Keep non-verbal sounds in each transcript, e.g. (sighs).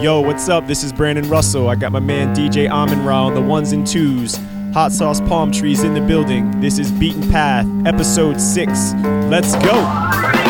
Yo, what's up? This is Brandon Russell. I got my man DJ Amon Ra on the ones and twos. Hot Sauce Palm Trees in the building. This is Beaten Path, episode 6. Let's go!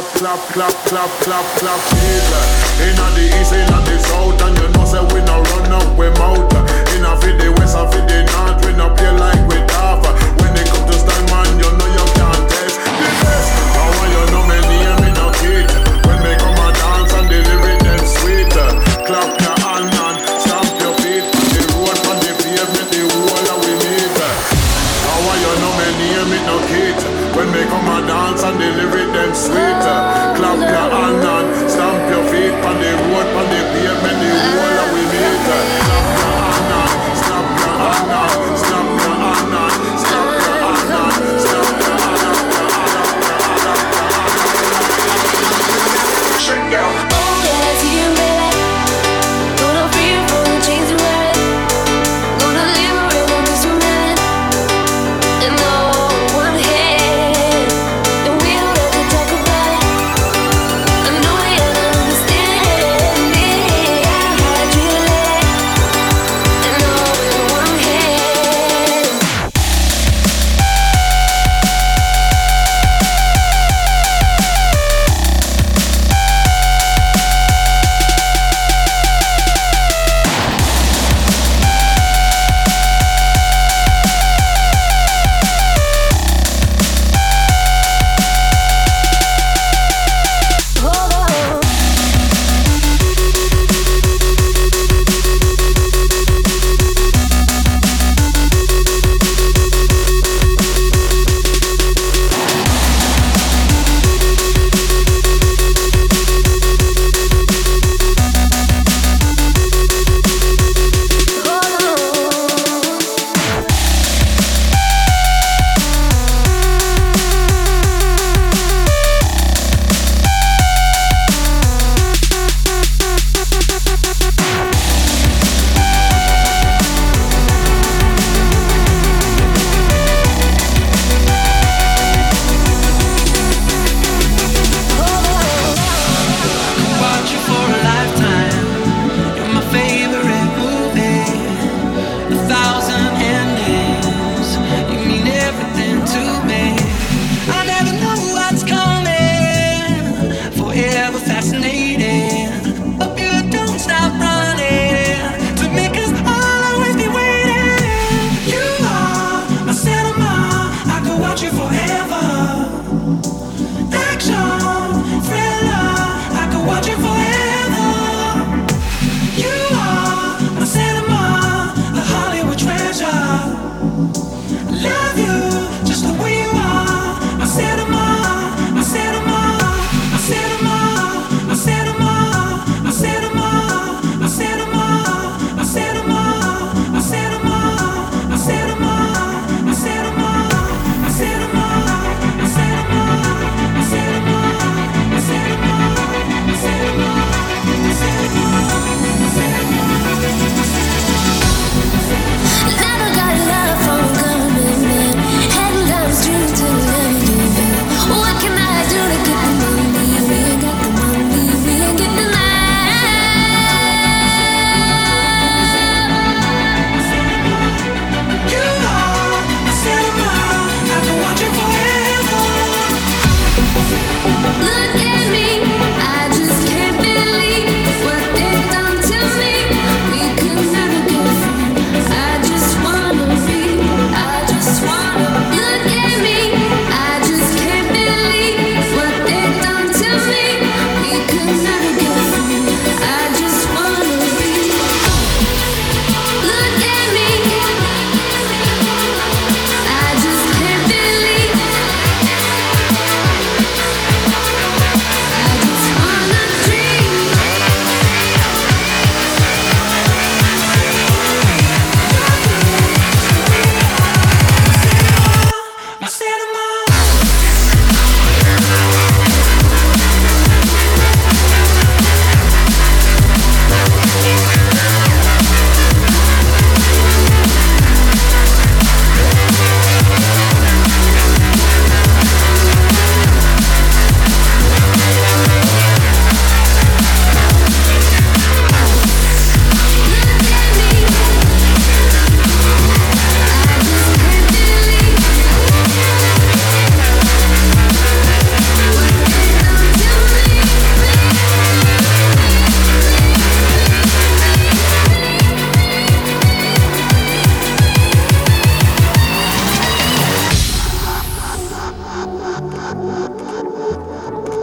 clap, clap, clap, clap, clap, clap, Hitler. Inna the east, inna the south, and you know say we no run up, we mouth. Inna fi the west, and fi the north, we no play like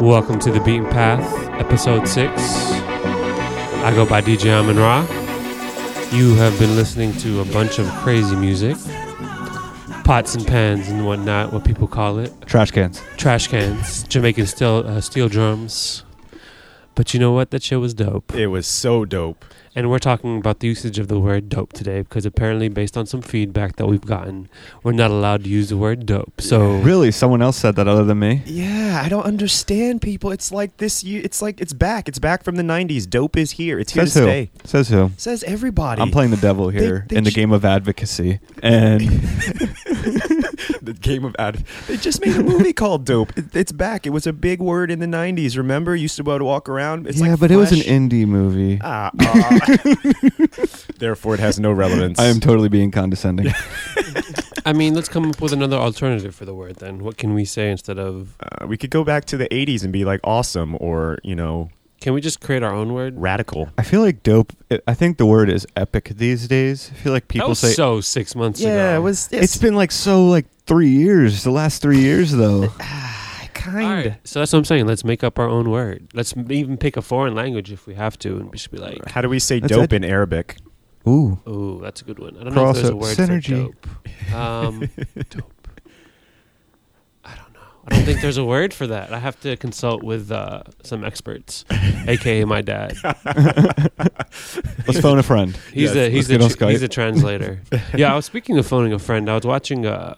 Welcome to the Beaten Path, episode six. I go by DJ Amin Ra. You have been listening to a bunch of crazy music, pots and pans and whatnot, what people call it, Trash cans. trash cans, Jamaican steel uh, steel drums. But you know what? That show was dope. It was so dope. And we're talking about the usage of the word dope today because apparently, based on some feedback that we've gotten, we're not allowed to use the word dope. So Really? Someone else said that other than me? Yeah, I don't understand people. It's like this. You, it's like it's back. It's back from the '90s. Dope is here. It's here Says to who? stay. Says who? Says everybody. I'm playing the devil here they in the ch- game of advocacy. And (laughs) (laughs) the game of ad. They just made a movie called Dope. It, it's back. It was a big word in the '90s. Remember, you used to be able to walk around. It's yeah, like but it was an indie movie. Ah, ah. (laughs) Therefore, it has no relevance. I am totally being condescending. (laughs) I mean, let's come up with another alternative for the word then. What can we say instead of. Uh, we could go back to the '80s and be like awesome, or you know, Can we just create our own word? radical. I feel like dope. I think the word is epic these days. I feel like That people was say so six months ago. Yeah, it was. it's been like so like three years. The last three years though. (sighs) kind. All right, so that's what I'm saying. Let's make up our own word. Let's m- even pick a foreign language if we have to, and we should be like, How do we say That's dope it. in Arabic? Ooh. "Ooh, that's a good one." I don't know if there's a Cross- word synergy. for dope. Um, (laughs) dope. I don't know. I don't think there's a word for that. I have to consult with uh, some experts, aka my dad. (laughs) Let's phone a friend. He's Yes, a he's let's a get on tr- he's a translator. yeah, I was speaking of phoning a friend. I was watching a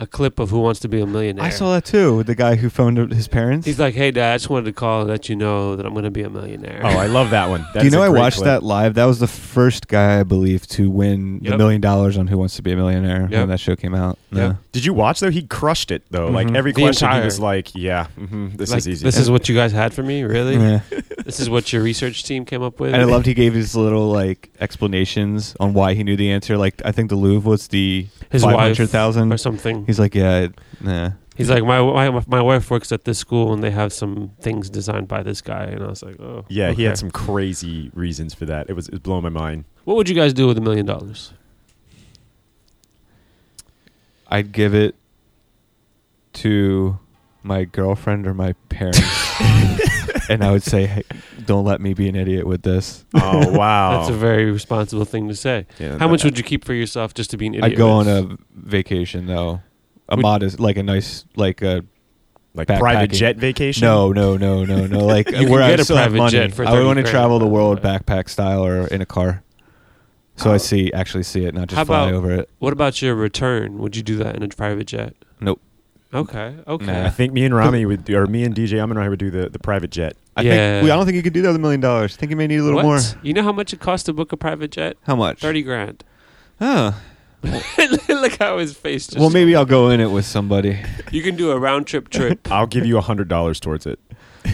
a clip of Who Wants to Be a Millionaire. I saw that too. The guy who phoned his parents. He's like, "Hey, Dad, I just wanted to call and let you know that I'm going to be a millionaire." Oh, I love that one. (laughs) Do you know I watched clip. that live? That was the first guy I believe to win the million dollars on Who Wants to Be a Millionaire Yep. when that show came out. Yep. Yeah. Did you watch though? He crushed it though. Like Mhm. every The question, he entire- was like, "Yeah, hmm this Like, is easy." This is what you guys had for me, really? Yeah. (laughs) This is what your research team came up with. And I loved he gave his little like explanations on why he knew the answer. Like I think the Louvre was the His five wife hundred thousand or something. He's like, yeah, it- nah. He's like, my, my my wife works at this school, and they have some things designed by this guy. And I was like, oh, yeah, he okay. had some crazy reasons for that. It was, it was blowing my mind. What would you guys do with a million dollars? I'd give it to my girlfriend or my parents, (laughs) and I would say, hey, don't let me be an idiot with this. Oh wow, That's a very responsible thing to say. Yeah, How much would you keep for yourself just to be an idiot? I'd go with? on a vacation though, a Would- modest, like a nice, like a like private backpacking. jet vacation? No, no, no, no, no. Like (laughs) You can where I get a still have private money. jet for I would 30 want to grand, travel the world backpack style or in a car, so I Oh. see actually see it, not just How fly about- over it. What about your return? Would you do that in a private jet? Nope. Okay. Okay. Nah. I think me and Rami would, do, or me and DJ Amin Rai would do the, the private jet. I Yeah. think we, I don't think you could do that with a million dollars. I think you may need a little what? more. You know how much it costs to book a private jet? How much? Thirty grand. Huh. (laughs) Look how his face just. Well, maybe I'll go in it with somebody. You can do a round trip (laughs) trip. I'll give you a hundred dollars towards it.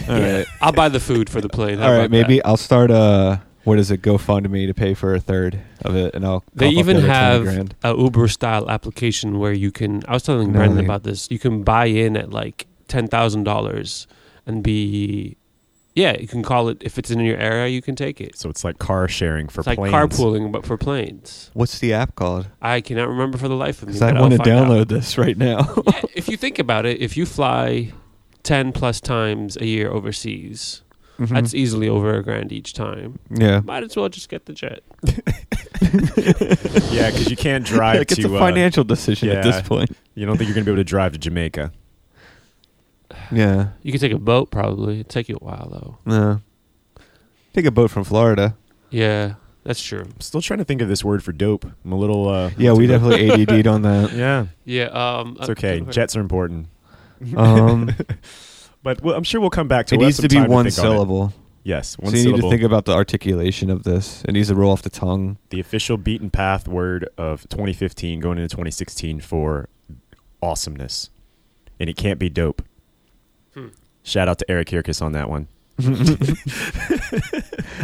All right. I'll buy the food for the plane. (laughs) How All right. Maybe that? I'll start a what is it? GoFundMe to me to pay for a third of it, and I'll. They even the have grand. a Uber style application where you can. I was telling No, Brandon they- about this. You can buy in at like ten thousand dollars and be. Yeah, you can call it if it's in your area. You can take it. So it's like car sharing for It's like carpooling, but for planes. What's the app called? I cannot remember for the life of me. I want to find out. download this right now. Yeah, if you think about it, if you fly ten plus times a year overseas, Mhm. that's easily over a grand each time. yeah. Might as well just get the jet. (laughs) Yeah, because you can't drive like to. it's a uh, financial decision at this point. you don't think you're gonna be able to drive to Jamaica? (sighs) Yeah. You could take a boat probably. It'd take you a while though. No. Take a boat from Florida. Yeah, that's true. I'm still trying to think of this word for dope. I'm a little. Uh, Yeah, we definitely ADD'd on that. (laughs) Yeah, Yeah, um, it's okay. uh, Jets are important, Um, (laughs) but we'll, I'm sure we'll come back to. it we'll needs to be time one think on syllable. Yes, one so you need to think about the articulation of this. It needs to roll off the tongue. the official beaten path word of 2015 going into 2016 for awesomeness, and it can't be dope. Hmm. Shout out to Eric Hirkus on that one. (laughs)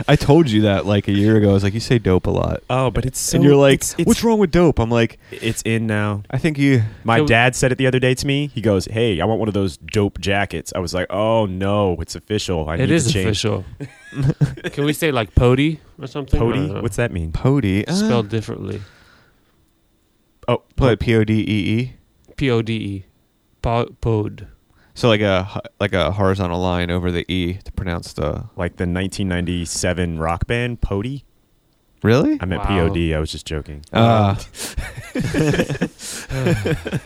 I told you that like a year ago. I was like, you say dope a lot. Oh, but it's so, and you're like, it's, it's, what's wrong with dope? I'm like, It's in now. I think you. My So- dad said it the other day to me. He goes, "Hey, I want one of those dope jackets." I was like, "Oh no, it's official. I It need is to change." official. (laughs) Can we say like pody or something? I don't Pody? know. What's that mean? Pody. Uh, spelled differently? Oh, What? P O D E E. P O D E. Po- Pod. So like a like a horizontal line over the e to pronounce the. Like the 1997 rock band Pody. Really? I meant Wow. POD. I was just joking. Ah. (laughs) (laughs)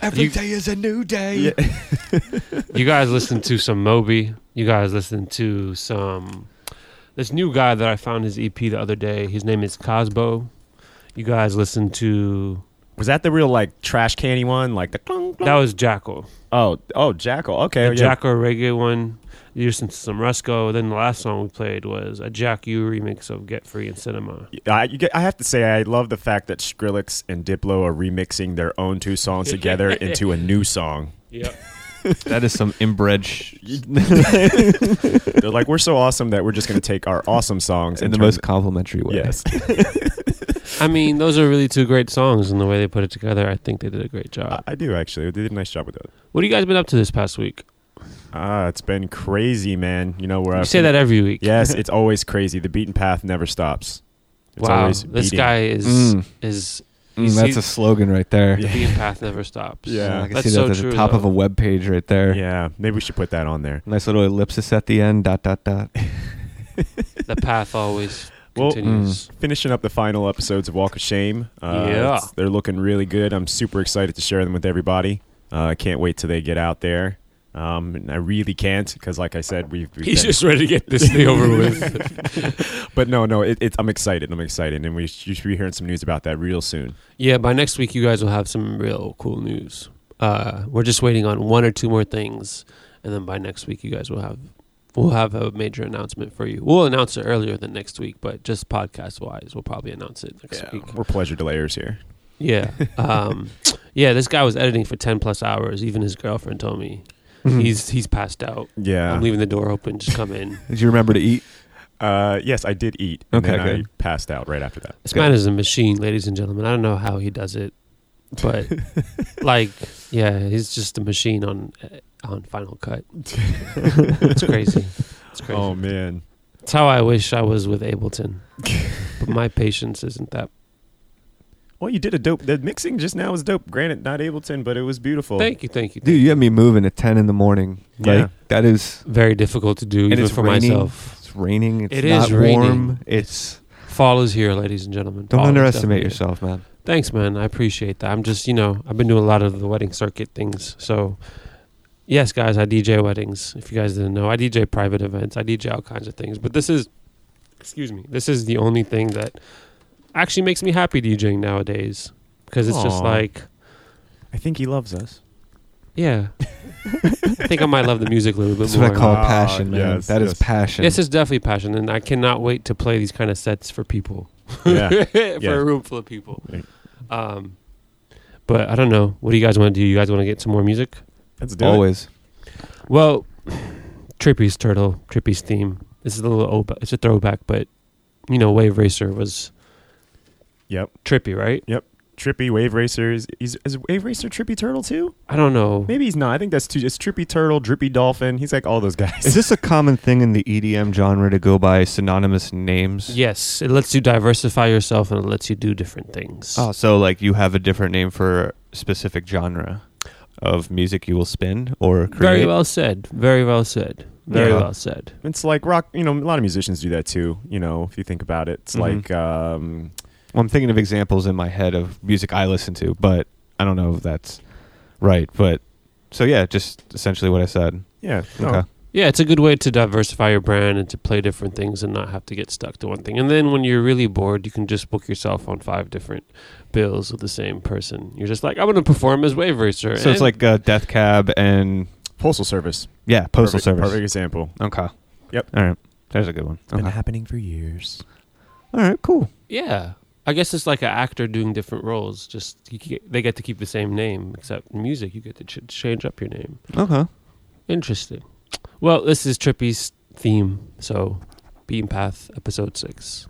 Every You- day is a new day. You guys listen to some Moby. You guys listen to some. This new guy that I found his EP the other day. His name is Kasbo. You guys listen to. Was that the real like trash canny one? Like the clunk, clunk? That was Jackal. oh oh Jackal. Okay, The yeah. Jackal reggae one. Listened to some Rusco. Then the last song we played was a Jack U remix of Get Free in Cinema. I, you get, I have to say, I love the fact that Skrillex and Diplo are remixing their own two songs together (laughs) into a new song. Yep. That is some inbred sh- They're like, we're so awesome that we're just going to take our awesome songs in and the turn most complimentary way. Yes. (laughs) I mean, those are really two great songs, and the way they put it together, I think they did a great job. I, I do actually. They did a nice job with that. What have you guys been up to this past week? Ah, it's been crazy, man. You know where You say that every week. Yes, (laughs) it's always crazy. The beaten path never stops. It's wow, always this beating. guy is Mm. is Mm, that's he's- a slogan right there. the beaten path never stops. Yeah. I can That's see so that at the top of a web page right there. Yeah, maybe we should put that on there. Nice little ellipsis at the end. Dot dot dot. (laughs) the path always Well, continues. Finishing up the final episodes of Walk of Shame. Uh, Yeah. they're looking really good. I'm super excited to share them with everybody. Uh, I can't wait till they get out there. Um, and I really can't because, like I said, we've. we've He's been- just ready to get this thing over with. (laughs) But no, no, it, it's I'm excited. I'm excited, and we should be hearing some news about that real soon. Yeah, by next week you guys will have some real cool news. Uh, we're just waiting on one or two more things, and then by next week you guys will have we'll have a major announcement for you. We'll announce it earlier than next week, but just podcast wise, we'll probably announce it next week. we're pleasure delayers here. Yeah, um, (laughs) yeah. This guy was editing for ten plus hours. Even his girlfriend told me Mm-hmm. he's he's passed out. Yeah. I'm leaving the door open. Just come in. (laughs) Did you remember to eat? Uh, yes, I did eat. And Okay, then I passed out right after that. This Good. man is a machine, ladies and gentlemen. I don't know how he does it, but (laughs) like, yeah, he's just a machine on on Final Cut. (laughs) it's crazy. It's crazy. Oh man. It's how I wish I was with Ableton, but my patience isn't that. Well, you did a dope. The mixing just now was dope. Granted, not Ableton, but it was beautiful. Thank you, thank you. Dude, you have me moving at ten in the morning. Yeah. That is. Very difficult to do, And even it's for raining. myself. It's raining. It's It not is raining. warm. It's. Fall is here, ladies and gentlemen. Don't Fall is underestimate definitely- yourself, man. Thanks, man. I appreciate that. I'm just, you know, I've been doing a lot of the wedding circuit things. So, yes, guys, I DJ weddings. If you guys didn't know, I DJ private events. I DJ all kinds of things. But this is, excuse me, this is the only thing that actually makes me happy DJing nowadays because it's just Aw. like, I think he loves us. yeah. (laughs) I think I might love the music a little bit That's more. what I call Ah, passion, man. yes, That is yes. passion. This is definitely passion, and I cannot wait to play these kind of sets for people. Yeah. (laughs) for Yeah. a room full of people. Yeah. Um, but I don't know. What do you guys want to do? You guys want to get some more music? Let's do it. Always. Well, (clears throat) Trippy's turtle, Trippy's theme. This is a little old, it's a throwback, but you know, Wave Racer was Yep. trippy, right? Yep. Trippy Wave Racer is, is is Wave Racer Trippy Turtle too? I don't know. Maybe he's not. I think that's too. It's Trippy Turtle, Drippy Dolphin. He's like all those guys. Is this a common thing in the EDM genre to go by synonymous names? Yes, it lets you diversify yourself and it lets you do different things. Oh, so like you have a different name for a specific genre of music you will spin or create? Very well said. Very well said. Very Yeah. well said. It's like rock. You know, a lot of musicians do that too. You know, if you think about it, it's Mhm. like um, Well, I'm thinking of examples in my head of music I listen to, but I don't know if that's right. But so yeah, just essentially what I said. yeah. no, Okay. Yeah, it's a good way to diversify your brand and to play different things and not have to get stuck to one thing. And then when you're really bored, you can just book yourself on five different bills with the same person. You're just like, I'm going to perform as Wave Racer. So it's like uh, Death Cab and Postal Service. yeah, Postal Perfect- Service. Perfect example. Okay. Yep. All right. There's a good one. Been Okay. happening for years. All right. Cool. yeah. I guess it's like an actor doing different roles. Just you get, they get to keep the same name, except in music you get to ch- change up your name. Okay. Interesting. Well, this is Trippy's theme. So, Beaten Path, episode six.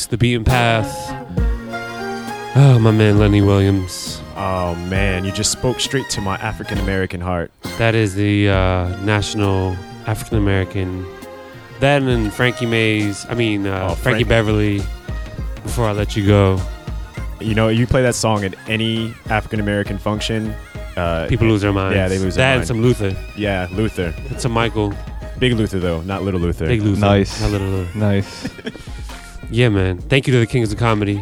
Episode The Beaten Path. Oh, my man Lenny Williams. Oh man, you just spoke straight to my African American heart. That is the uh, national African American. That and Frankie Maze. I mean, uh, Oh, Frankie Frank- Beverly. Before I let you go, You know, you play that song at any African American function. Uh, people lose their minds. Yeah, they lose that their and some Luther. Yeah, Luther. And some Michael. Big Luther though, not Little Luther. Big Luther. Nice. Not little Luther. Nice. Yeah, man. Thank you to the Kings of Comedy.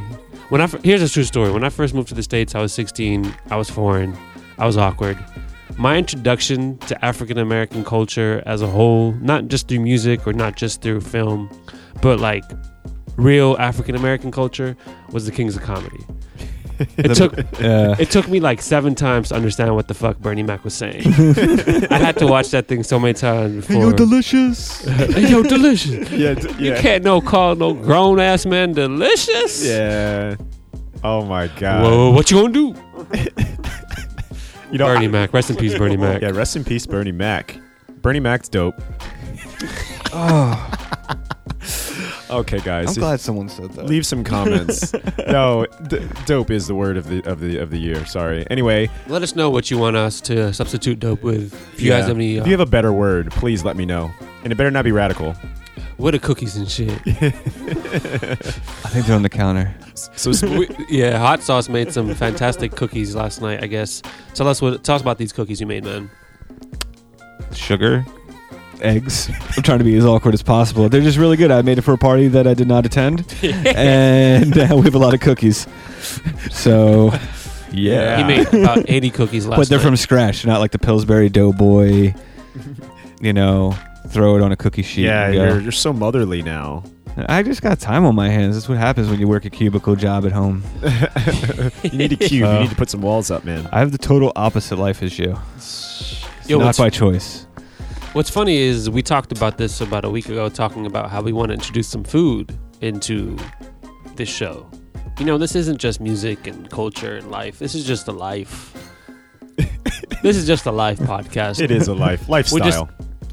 When I here's a true story. When I first moved to the states, I was 16. I was foreign. I was awkward. My introduction to African American culture as a whole, not just through music or not just through film, but like real African American culture, was the Kings of Comedy. (laughs) It took (laughs) Yeah. it took me like seven times to understand what the fuck Bernie Mac was saying. (laughs) I had to watch that thing so many times before. delicious. Hey, yo, delicious. Yeah, d- You can't no call no grown ass man delicious. Yeah. Oh my god. Whoa, what you gonna do? You know, Bernie Mac, rest in peace, Bernie Mac. Yeah, rest in peace, Bernie Mac. Bernie Mac's dope. Oh, Okay, guys. I'm glad someone said that. Leave some comments. (laughs) no, d- dope is the word of the of the of the year. Sorry. Anyway, Let us know what you want us to substitute dope with. If you yeah. guys have any, uh, if you have a better word, please let me know. And it better not be radical. what are cookies and shit? (laughs) I think they're on the counter. So sp- We- yeah, hot sauce made some fantastic cookies last night. I guess. Tell us what. Tell us about these cookies you made, man. Sugar, eggs. I'm trying to be as awkward as possible. They're just really good. I made it for a party that I did not attend, (laughs) and uh, we have a lot of cookies. So, yeah. He made about 80 cookies last year. but they're night. from scratch, not like the Pillsbury Doughboy. You know, throw it on a cookie sheet. yeah, and go. you're you're so motherly now. I just got time on my hands. That's what happens when you work a cubicle job at home. (laughs) You need a cube. Uh, you need to put some walls up, man. I have the total opposite life as you. Yo, not by choice. What's funny is we talked about this about a week ago, talking about how we want to introduce some food into this show. You know, this isn't just music and culture and life. This is just a life. (laughs) this is just a life podcast. It is a life (laughs) We just- lifestyle.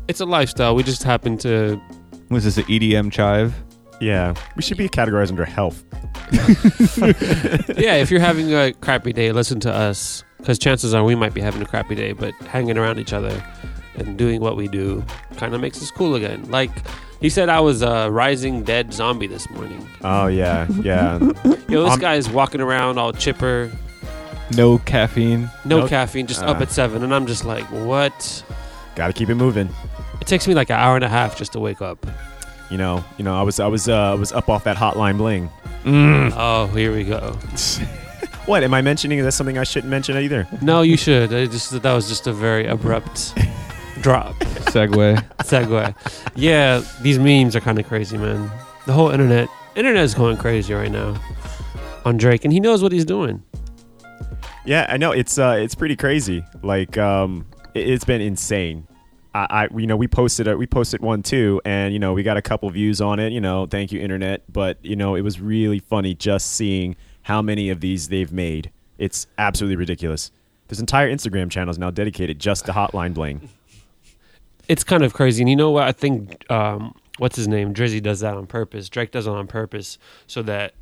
It's a lifestyle. We just happen to. Was this an EDM chive? yeah, we should be categorized under health. Yeah, if you're (laughs) having a crappy day, listen to us. Because chances are we might be having a crappy day, but hanging around each other and doing what we do kind of makes us cool again. Like he said, I was a rising dead zombie this morning. Oh yeah, (laughs) yeah. Yo, this Um, guy's walking around all chipper, No caffeine. no Nope. caffeine, just up Ah. at seven, and I'm just like, what? Got to keep it moving. It takes me like an hour and a half just to wake up. You know, you know. I was I was uh, I was up off that hotline bling. Oh, here we go. (laughs) What am I mentioning? Is that something I shouldn't mention either? No, you should. I just that was just a very abrupt (laughs) drop Segway. (laughs) segue. Yeah, these memes are kind of crazy, man. The whole internet, internet is going crazy right now on Drake, and he knows what he's doing. Yeah, I know it's uh it's pretty crazy. Like um it, it's been insane. I, I you know we posted a, we posted one too and you know we got a couple views on it, you know, thank you internet, but you know it was really funny just seeing how many of these they've made. It's absolutely ridiculous. There's entire Instagram channels now dedicated just to hotline bling. It's kind of crazy. And you know what? I think um, what's his name? Drizzy does that on purpose. Drake does it on purpose so that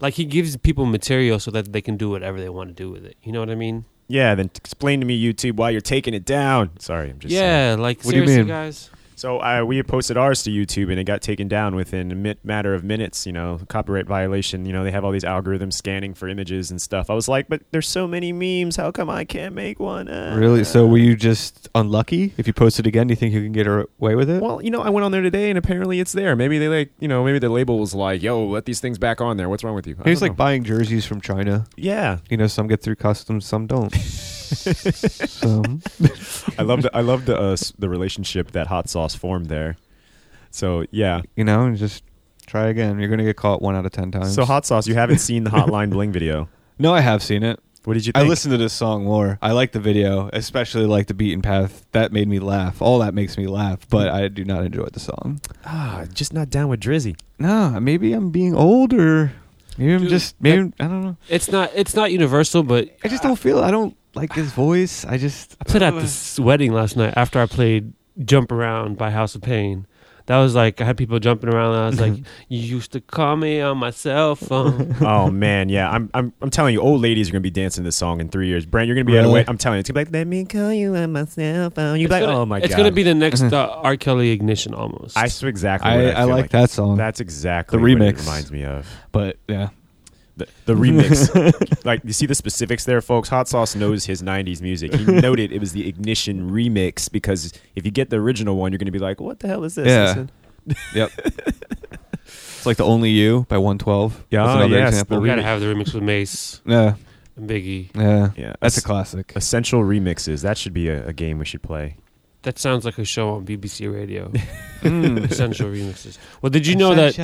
like he gives people material so that they can do whatever they want to do with it. You know what I mean? Yeah, then explain to me YouTube why you're taking it down. Sorry, I'm just saying. yeah, like What do you mean? guys. So uh, we posted ours to YouTube, and it got taken down within a mi- matter of minutes. You know, copyright violation. You know, they have all these algorithms scanning for images and stuff. I was like, but there's so many memes. How come I can't make one? Uh, Really? So were you just unlucky? If you post it again, do you think you can get away with it? Well, you know, I went on there today, and apparently it's there. Maybe they like, you know, maybe the label was like, "Yo, let these things back on there. What's wrong with you?" It's like know. buying jerseys from China. yeah. You know, some get through customs, some don't. (laughs) so, I love the I love the uh, the relationship that hot sauce formed there. So yeah. you know, just try again. You're gonna get caught one out of ten times. So hot sauce, you haven't seen the Hotline Bling video. (laughs) No, I have seen it. What did you I listened to this song more. I like the video, especially like the beaten path. That made me laugh. All that makes me laugh, but I do not enjoy the song. Ah, just not down with Drizzy. No, maybe I'm being older. maybe I'm Dude, just maybe I don't know. It's not it's not universal, but I just don't feel I don't like his voice. I just I played at (sighs) this wedding last night after I played Jump Around by House of Pain. That was like I had people jumping around and I was like, (laughs) You used to call me on my cell phone. (laughs) oh man, yeah. I'm, I'm I'm telling you, old ladies are gonna be dancing this song in three years. Brent, you're gonna be at a Really? way. I'm telling you, it's gonna be like, let me call you on my cell phone. You It's like, gonna- oh my god. it's gonna be the next (laughs) uh, R. Kelly ignition almost. I swear exactly. I, what I, I, feel like, that song. That's exactly The what it remix. reminds me of. but yeah. The, the remix, (laughs) like you see the specifics there, folks. Hot Sauce knows his '90s music. He (laughs) noted it was the Ignition remix because if you get the original one, you're gonna be like, "What the hell is this?" Yeah. (laughs) Yep. it's like the Only You by 112. Yeah, That's another yes, example. we gotta have the remix with Mase Yeah. and Biggie. Yeah. Yeah, That's a es- classic. Essential remixes. That should be a, a game we should play. That sounds like a show on BBC Radio. Mm. Essential remixes. Well, did you know that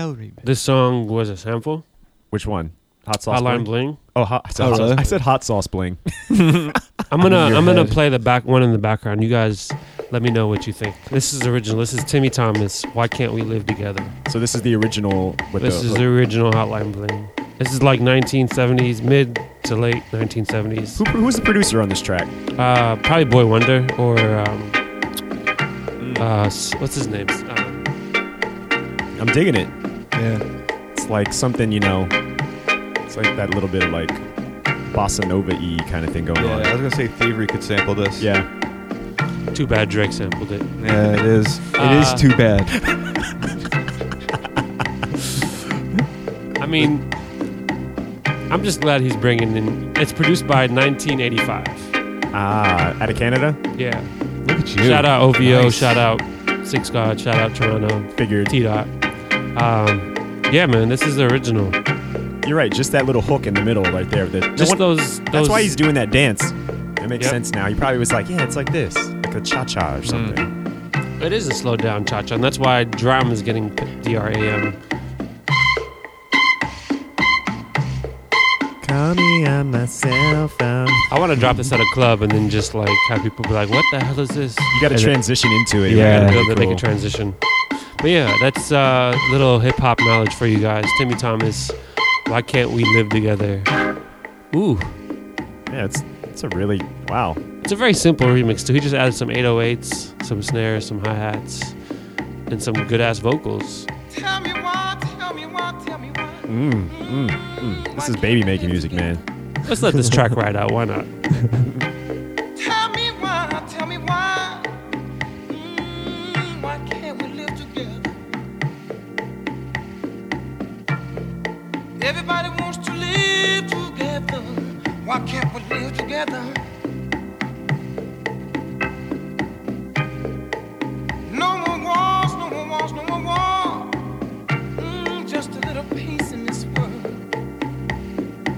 this song was a sample? Which one? Hot sauce. Hotline bling? Bling. Oh, hot, I, said Oh, hot really? sauce. I said hot sauce bling. (laughs) I'm gonna I'm gonna play the back one in the background. You guys, let me know what you think. This is original. This is Timmy Thomas. Why can't we live together? So this is the original. With This the, is the original Hotline Bling. This is like 1970s, mid to late 1970s. who, who's the producer on this track? Uh, probably Boi-1da or um, uh, what's his name? Uh, I'm digging it. Yeah. It's like something you know. It's like that little bit of like bossa nova y kind of thing going on. Yeah, I on. was gonna say Thievery could sample this. Yeah. too bad Drake sampled it. Yeah, it is. (laughs) It is Uh, too bad. (laughs) I mean, I'm just glad he's bringing in. It's produced by Nineteen85. Ah, out of Canada. Yeah. Look at you. Shout out OVO. Nice. Shout out Six God. Shout out Toronto. Figured. T Dot. Um, yeah, man, this is the original. You're right. Just that little hook in the middle right there. The, Just one- those. those that's why he's doing that dance. It makes Yep. sense now. He probably was like, yeah, it's like this, like a cha cha or Mm. something. It is a slowed down cha cha, and that's why DRAM is getting p- DRAM. Call me on my cell phone. I want to drop this at a club and then just like have people be like, "What the hell is this?" You got to transition into it. Yeah. Really build make a transition. But yeah, that's uh, little hip hop knowledge for you guys. Timmy Thomas, why can't we live together? Ooh, Yeah, it's it's a really wow. it's a very simple remix too. He just added some 808s, some snares, some hi hats, and some good ass vocals. Tell me why, tell me why, tell me why. Mm, mm, mm. This is baby making music, man. Let's let this track ride out. Why not? (laughs) Why can't we live together? No more wars, no more wars, no more war. Mm, just a little peace in this world.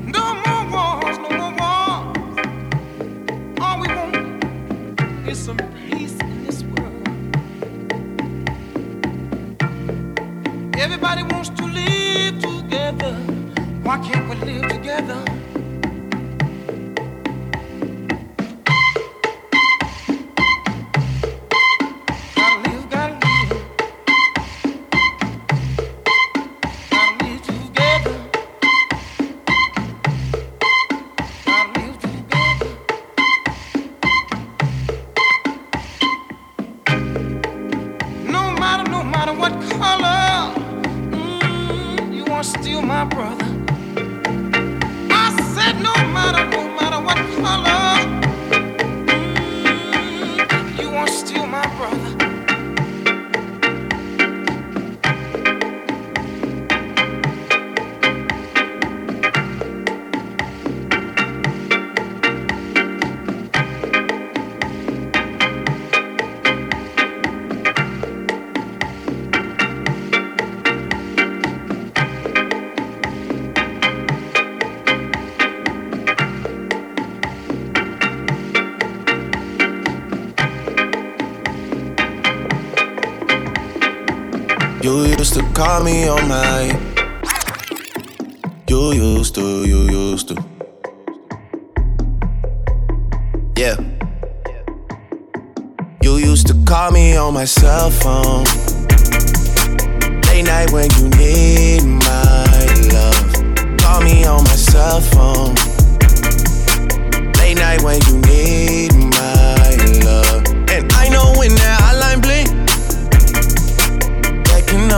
No more wars, no more wars. All we want is some peace in this world. Everybody wants to live together. Why can't we live together? You used to call me on my. You used to, you used to. Yeah. You used to call me on my cell phone. Late night when you need my love. Call me on my cell phone. Late night when you need my love. And I know when that hotline blink,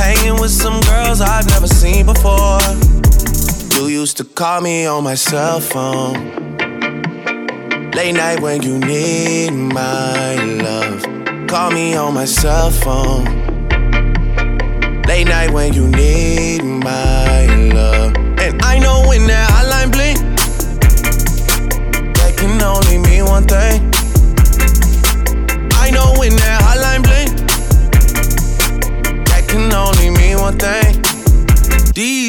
Hanging with some girls I've never seen before. You used to call me on my cell phone. Late night when you need my love. Call me on my cell phone. Late night when you need my love. And I know when that hotline blink, that can only mean one thing.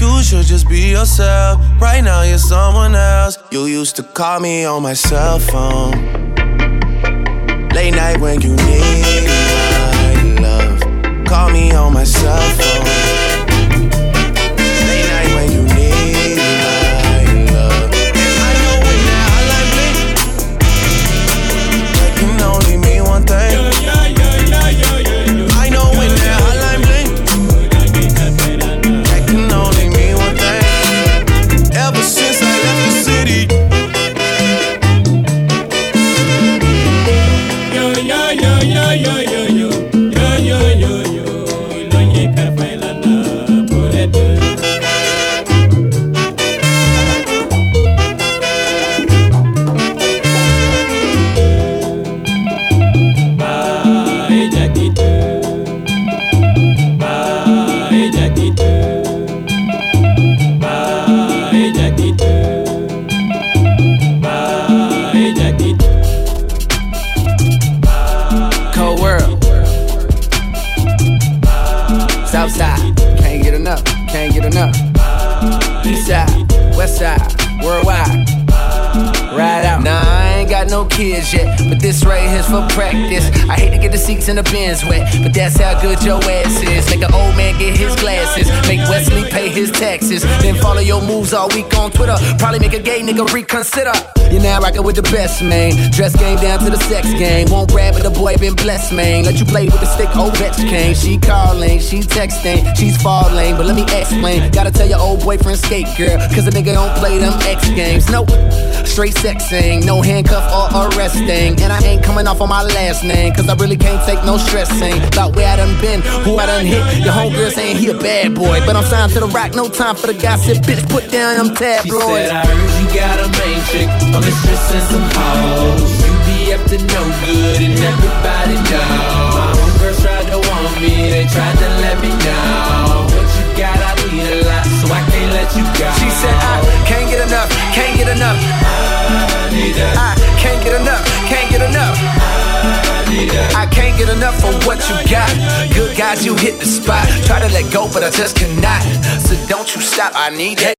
You should just be yourself. Right now, you're someone else. You used to call me on my cell phone. Late night when you need my love. Call me on my cell phone. Kids yet, but this right here's for practice. I hate to get the seats in the Benz wet, but that's how good your ass is. Make an old man get his glasses, make Wesley pay his taxes, then follow your moves all week on Twitter. Probably make a gay nigga reconsider. You're now rocking with the best, man. Dress game down to the sex game. Won't grab it, the boy been blessed, man. Let you play with the stick, old bitch came. She calling, she texting, she's falling. But let me explain. Gotta tell your old boyfriend skate, girl. Cause a nigga don't play them X games. Nope. Straight sexing, no handcuff or arresting. And I ain't coming off on my last name. Cause I really can't take no stressing. About where I done been, who I done hit. Your homegirl saying he a bad boy. But I'm signed to the rock, no time for the gossip. Bitch, put down them tabloids. She said, I heard you got a main chick, a mistress and some hoes. You be up to no good and everybody knows. surprise you hit the spot. Try to let go, but I just cannot. So don't you stop, I need that.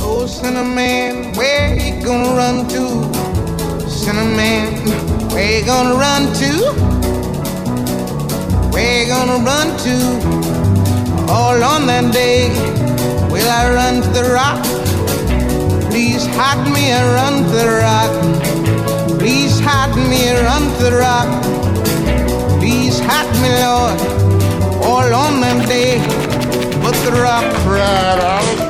Oh, cinnamon, where you gonna run to? Cinnamon, where you gonna run to? Where you gonna run to? All on that day, will I run to the rock? Please hide me and run to the rock. Please hide me under the rock. Please hide me, Lord, all on that day. But the rock cried out.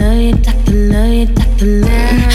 As I can love you, I can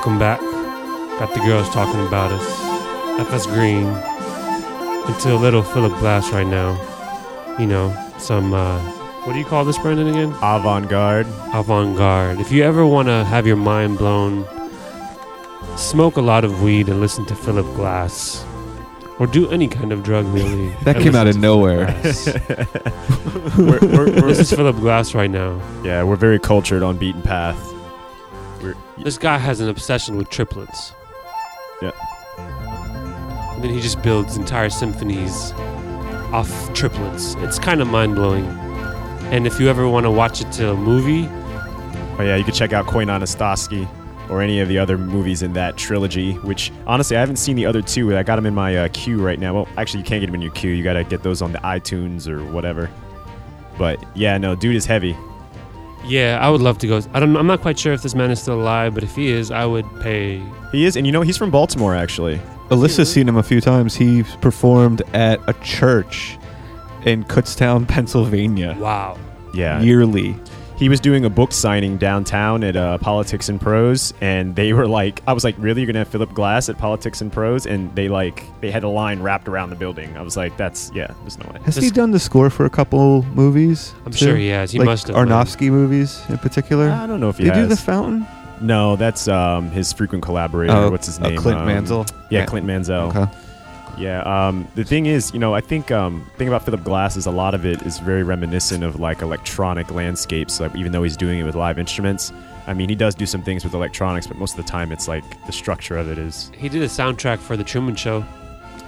Welcome back. Got the girls talking about us. FS Green. Into a little Philip Glass right now. You know, some, uh, what do you call this, Brendan, again? Avant garde. Avant garde. If you ever want to have your mind blown, smoke a lot of weed and listen to Philip Glass. Or do any kind of drug, really. That and came out of nowhere. (laughs) We're- we're- we're- this is Philip Glass right now. Yeah, we're very cultured on beaten path. We're, This guy has an obsession with triplets. Yeah. And then he just builds entire symphonies off triplets. It's kind of mind blowing. And if you ever want to watch it to a movie, Oh yeah, you could check out Koyaanisqatsi or any of the other movies in that trilogy. Which honestly, I haven't seen the other two. I got them in my uh, queue right now. Well, actually, you can't get them in your queue. You gotta get those on the iTunes or whatever. But yeah, no, dude is heavy. Yeah, I would love to go. I don't. I'm not quite sure if this man is still alive, but if he is, I would pay. He is, and you know, he's from Baltimore actually. Alyssa's seen him a few times. He performed at a church in Kutztown, (laughs) Pennsylvania. Wow. Yeah. Yearly. He was doing a book signing downtown at uh, Politics and Prose, and they were like, "I was like, really? You're gonna have Philip Glass at Politics and Prose?" And they like, they had a line wrapped around the building. I was like, "That's yeah, there's no way." Has he done the score for a couple movies? I'm too? sure he has. He like must have, man. Aronofsky movies in particular. I don't know if he Did he do. The Fountain? No, that's um, his frequent collaborator. Oh, What's his uh, name? Clint Um, Mansell? Yeah, Yeah. Clint Mansell. Okay. Yeah. Um, the thing is, you know, I think um, thing about Philip Glass is a lot of it is very reminiscent of like electronic landscapes. Like even though he's doing it with live instruments, I mean, he does do some things with electronics, but most of the time it's like the structure of it is. He did a soundtrack for the Truman Show.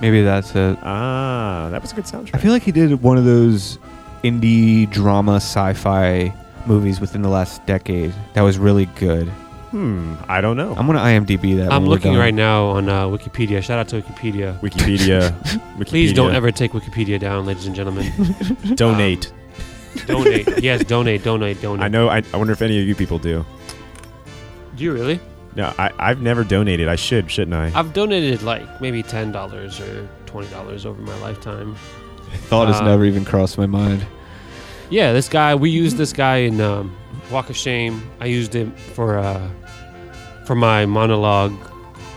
Maybe that's it. Ah, that was a good soundtrack. I feel like he did one of those indie drama sci-fi movies within the last decade that was really good. Hmm, I don't know. I'm gonna IMDb that. I'm when we're looking done. right now on uh, Wikipedia. Shout out to Wikipedia. Wikipedia. (laughs) Please don't ever take Wikipedia down, ladies and gentlemen. (laughs) Donate. Um, donate. Yes, donate, donate, donate. I know. I, I wonder if any of you people do. Do you really? No, I, I've never donated. I should, shouldn't I? I've donated like maybe ten dollars or twenty dollars over my lifetime. Thought has Uh, never even crossed my mind. Yeah, this guy. We used this guy in um, Walk of Shame. I used him for uh, for my monologue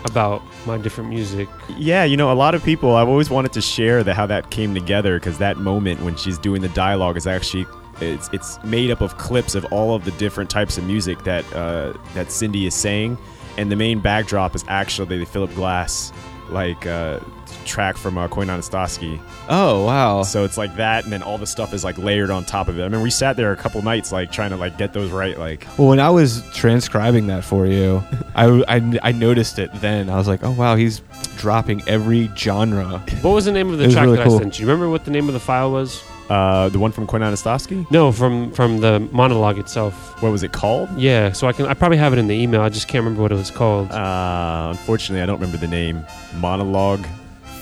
about my different music. Yeah, you know, a lot of people. I've always wanted to share that how that came together because that moment when she's doing the dialogue is actually it's it's made up of clips of all of the different types of music that uh, that Cindy is saying, and the main backdrop is actually the Philip Glass like uh, track from uh, Koyaanisqatsi. Oh wow! So it's like that, and then all the stuff is like layered on top of it. I mean, we sat there a couple nights like trying to like get those right. Like, Well, when I was transcribing that for you, I, I, I noticed it then. I was like, oh wow, he's dropping every genre. What was the name of the track really that cool. I sent you? Remember what the name of the file was? Uh, the one from Koyaanisqatsi? No, from from the monologue itself. What was it called? Yeah, so I can I probably have it in the email. I just can't remember what it was called. Uh, unfortunately, I don't remember the name. Monologue,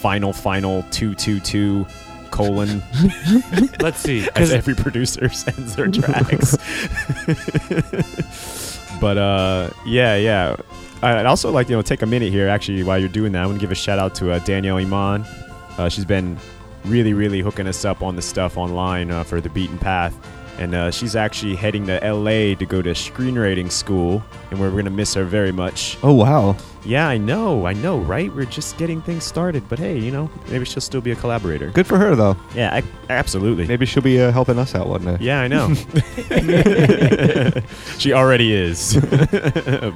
final, final, two, two, two, colon. (laughs) Let's see, (laughs) As every producer (laughs) sends their tracks. but uh, yeah, yeah. I'd also like you know take a minute here. Actually, while you're doing that, I want to give a shout out to uh, Danielle Iman. Uh, she's been really, really hooking us up on the stuff online uh, for the Beaten Path. And uh, she's actually heading to LA to go to screenwriting school, and we're going to miss her very much. Oh wow! Yeah, I know, I know, right? We're just getting things started, but hey, you know, maybe she'll still be a collaborator. Good for her though. Yeah, I, absolutely. Maybe she'll be uh, helping us out one day. Yeah, I know. (laughs) she already is. (laughs)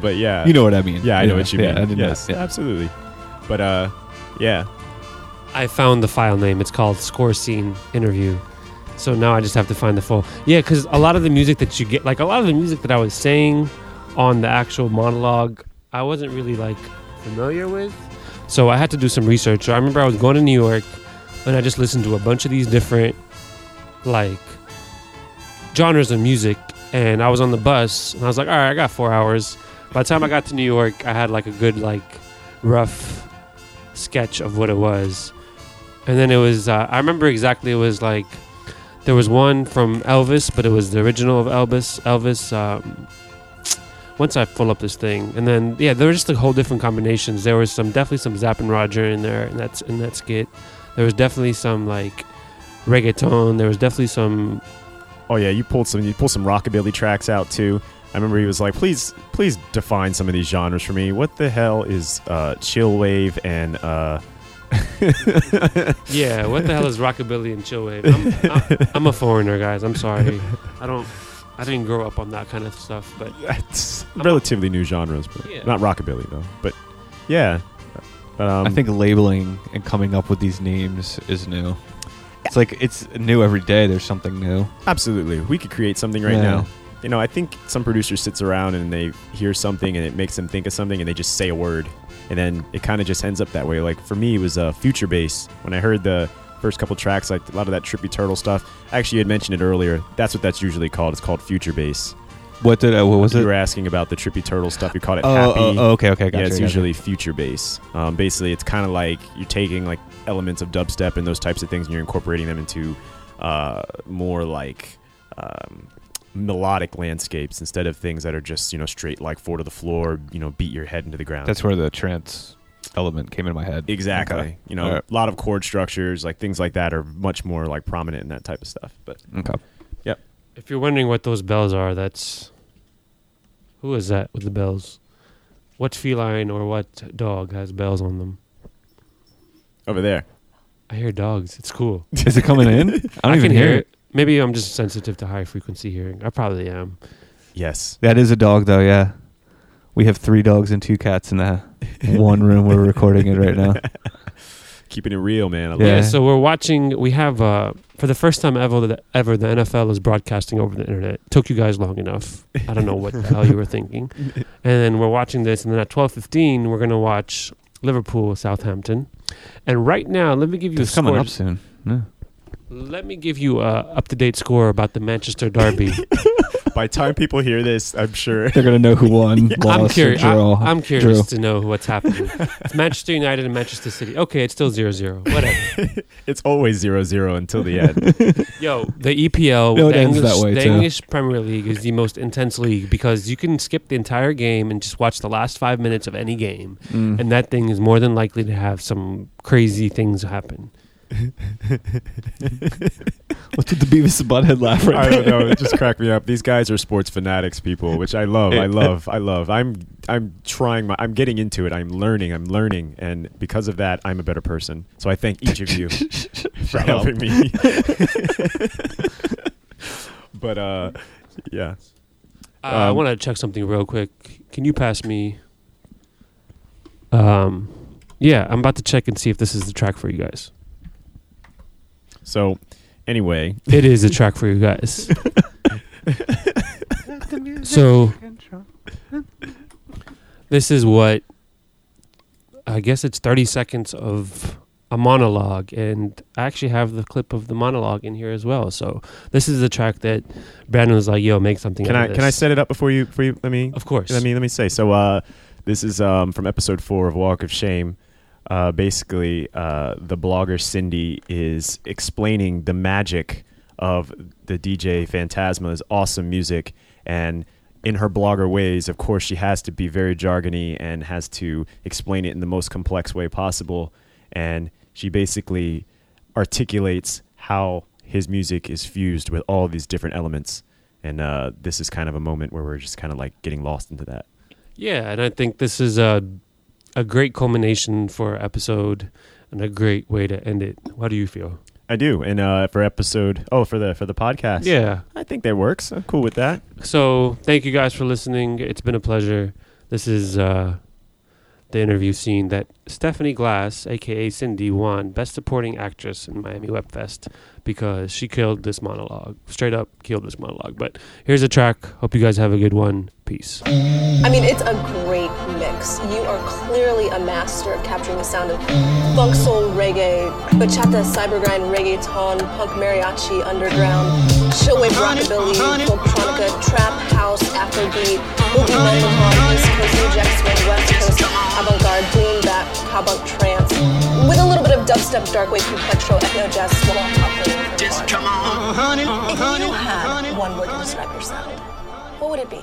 but yeah. You know what I mean. Yeah, I know Yeah, what you yeah, mean. I know. yes, Yeah. absolutely. But uh, yeah. I found the file name. It's called Score Scene Interview. So now I just have to find the full. Yeah, because a lot of the music that you get, like a lot of the music that I was saying on the actual monologue, I wasn't really like familiar with. So I had to do some research. So I remember I was going to New York and I just listened to a bunch of these different like genres of music. And I was on the bus and I was like, all right, I got four hours. By the time I got to New York, I had like a good, like, rough sketch of what it was. And then it was, uh, I remember exactly it was like, there was one from Elvis, but it was the original of Elvis. Elvis, um, once I pull up this thing, and then yeah, there were just a whole different combinations. There was some definitely some Zapp and Roger in there, and that's in that skit. There was definitely some like reggaeton. There was definitely some. Oh yeah, you pulled some you pulled some rockabilly tracks out too. I remember he was like, "Please, please define some of these genres for me. What the hell is uh, chill wave and uh, (laughs) Yeah, what the hell is rockabilly and chillwave? I'm, I'm, I'm a foreigner, guys. I'm sorry. I don't. I didn't grow up on that kind of stuff, but (laughs) it's relatively new genres, but Yeah. not rockabilly though. But yeah, um, I think labeling and coming up with these names is new. It's like it's new every day. There's something new. Absolutely. We could create something right Yeah. now. You know, I think some producer sits around and they hear something and it makes them think of something and they just say a word. And then it kind of just ends up that way. Like for me, it was uh, Future Bass. When I heard the first couple tracks, like a lot of that Trippy Turtle stuff, actually, you had mentioned it earlier. That's what that's usually called. It's called Future Bass. What did uh, what was you it? You were asking about the Trippy Turtle stuff. You called it Oh, Happy. oh, oh, okay, okay, Yeah, gotcha, it's gotcha. usually Future Bass. Um, basically, it's kind of like you're taking like elements of dubstep and those types of things, and you're incorporating them into uh, more like um, melodic landscapes instead of things that are just you know straight like four to the floor. You know, beat your head into the ground. That's where the trance element came in my head. Exactly. Okay. You know, Alright. a lot of chord structures, like things like that, are much more like prominent in that type of stuff. But Okay. yep. If you're wondering what those bells are, that's who is that with the bells? What feline or what dog has bells on them? Over there. I hear dogs. It's cool. Is it coming in? (laughs) I don't even can hear it. Maybe I'm just sensitive to high frequency hearing. I probably am. Yes. That is a dog, though. Yeah, we have three dogs and two cats in the (laughs) one room. We're recording it right now. (laughs) Keeping it real, man. I love Yeah. So we're watching. We have uh, for the first time ever, the, ever the NFL is broadcasting over the internet. Took you guys long enough. I don't know what the hell you were thinking. (laughs) And then we're watching this, and then at twelve fifteen, we're gonna watch Liverpool Southampton. And right now, let me give you It's a coming up soon. Yeah. Let me give you a up to date score about the Manchester Derby. (laughs) By the time people hear this, I'm sure They're gonna know who won, (laughs) lost, I'm or curious. draw. I, am curious drew. to know what's happening. it's Manchester United and Manchester City. Okay, it's still 0-0. Whatever. (laughs) it's always zero zero until the end. Yo, the EPL, No, it the, ends English, that way, the too. English Premier League is the most intense league because you can skip the entire game and just watch the last five minutes of any game, Mm. and that thing is more than likely to have some crazy things happen. (laughs) What's with the Beavis and Butthead laugh right I don't there? know. It just cracked me up. These guys are sports fanatics, people, which I love. I love. I love. I'm. I'm trying. My, I'm getting into it. I'm learning. I'm learning, and because of that, I'm a better person. So I thank each of you (laughs) for helping me. (laughs) but uh, yeah. Uh, I Um, want to check something real quick. Can you pass me? Um, yeah, I'm about to check and see if this is the track for you guys. So, anyway, It is a track for you guys. (laughs) so, (laughs) this is what I guess it's 30 seconds of a monologue, and I actually have the clip of the monologue in here as well. So, this is the track that Brandon was like, "Yo, make something." Can out I of can I set it up before you before you let me? Of course. Let me let me say. So uh, this is um, from episode four of Walk of Shame. Uh, basically, uh, the blogger Cindy is explaining the magic of the DJ Phantasma's awesome music, and in her blogger ways, of course, she has to be very jargony and has to explain it in the most complex way possible. And she basically articulates how his music is fused with all these different elements. And uh, this is kind of a moment where we're just kind of like getting lost into that. Yeah, and I think this is a a great culmination for episode and a great way to end it. How do you feel? I do, and uh, for episode oh for the for the podcast, Yeah. I think that works. I'm cool with that. So thank you guys for listening. It's been a pleasure. This is uh, the interview scene that Stephanie Glass, aka Cindy, won Best Supporting Actress in Miami Webfest because she killed this monologue. Straight up killed this monologue. But here's a track. Hope you guys have a good one. Peace. I mean, it's a great mix. You are clearly a master of capturing the sound of funk, soul, reggae, bachata, cybergrind, reggaeton, punk, mariachi, underground, chillwave, rockabilly, folktronica, trap, house, afrobeat, boogie, melancholy, East Coast, New West Coast, avant-garde, boom, bap, cowpunk, trance, with a little bit of dubstep, dark wave, electro, ethno, jazz, swing, pop, Just come on, honey, If you had one word to describe your sound, what would it be?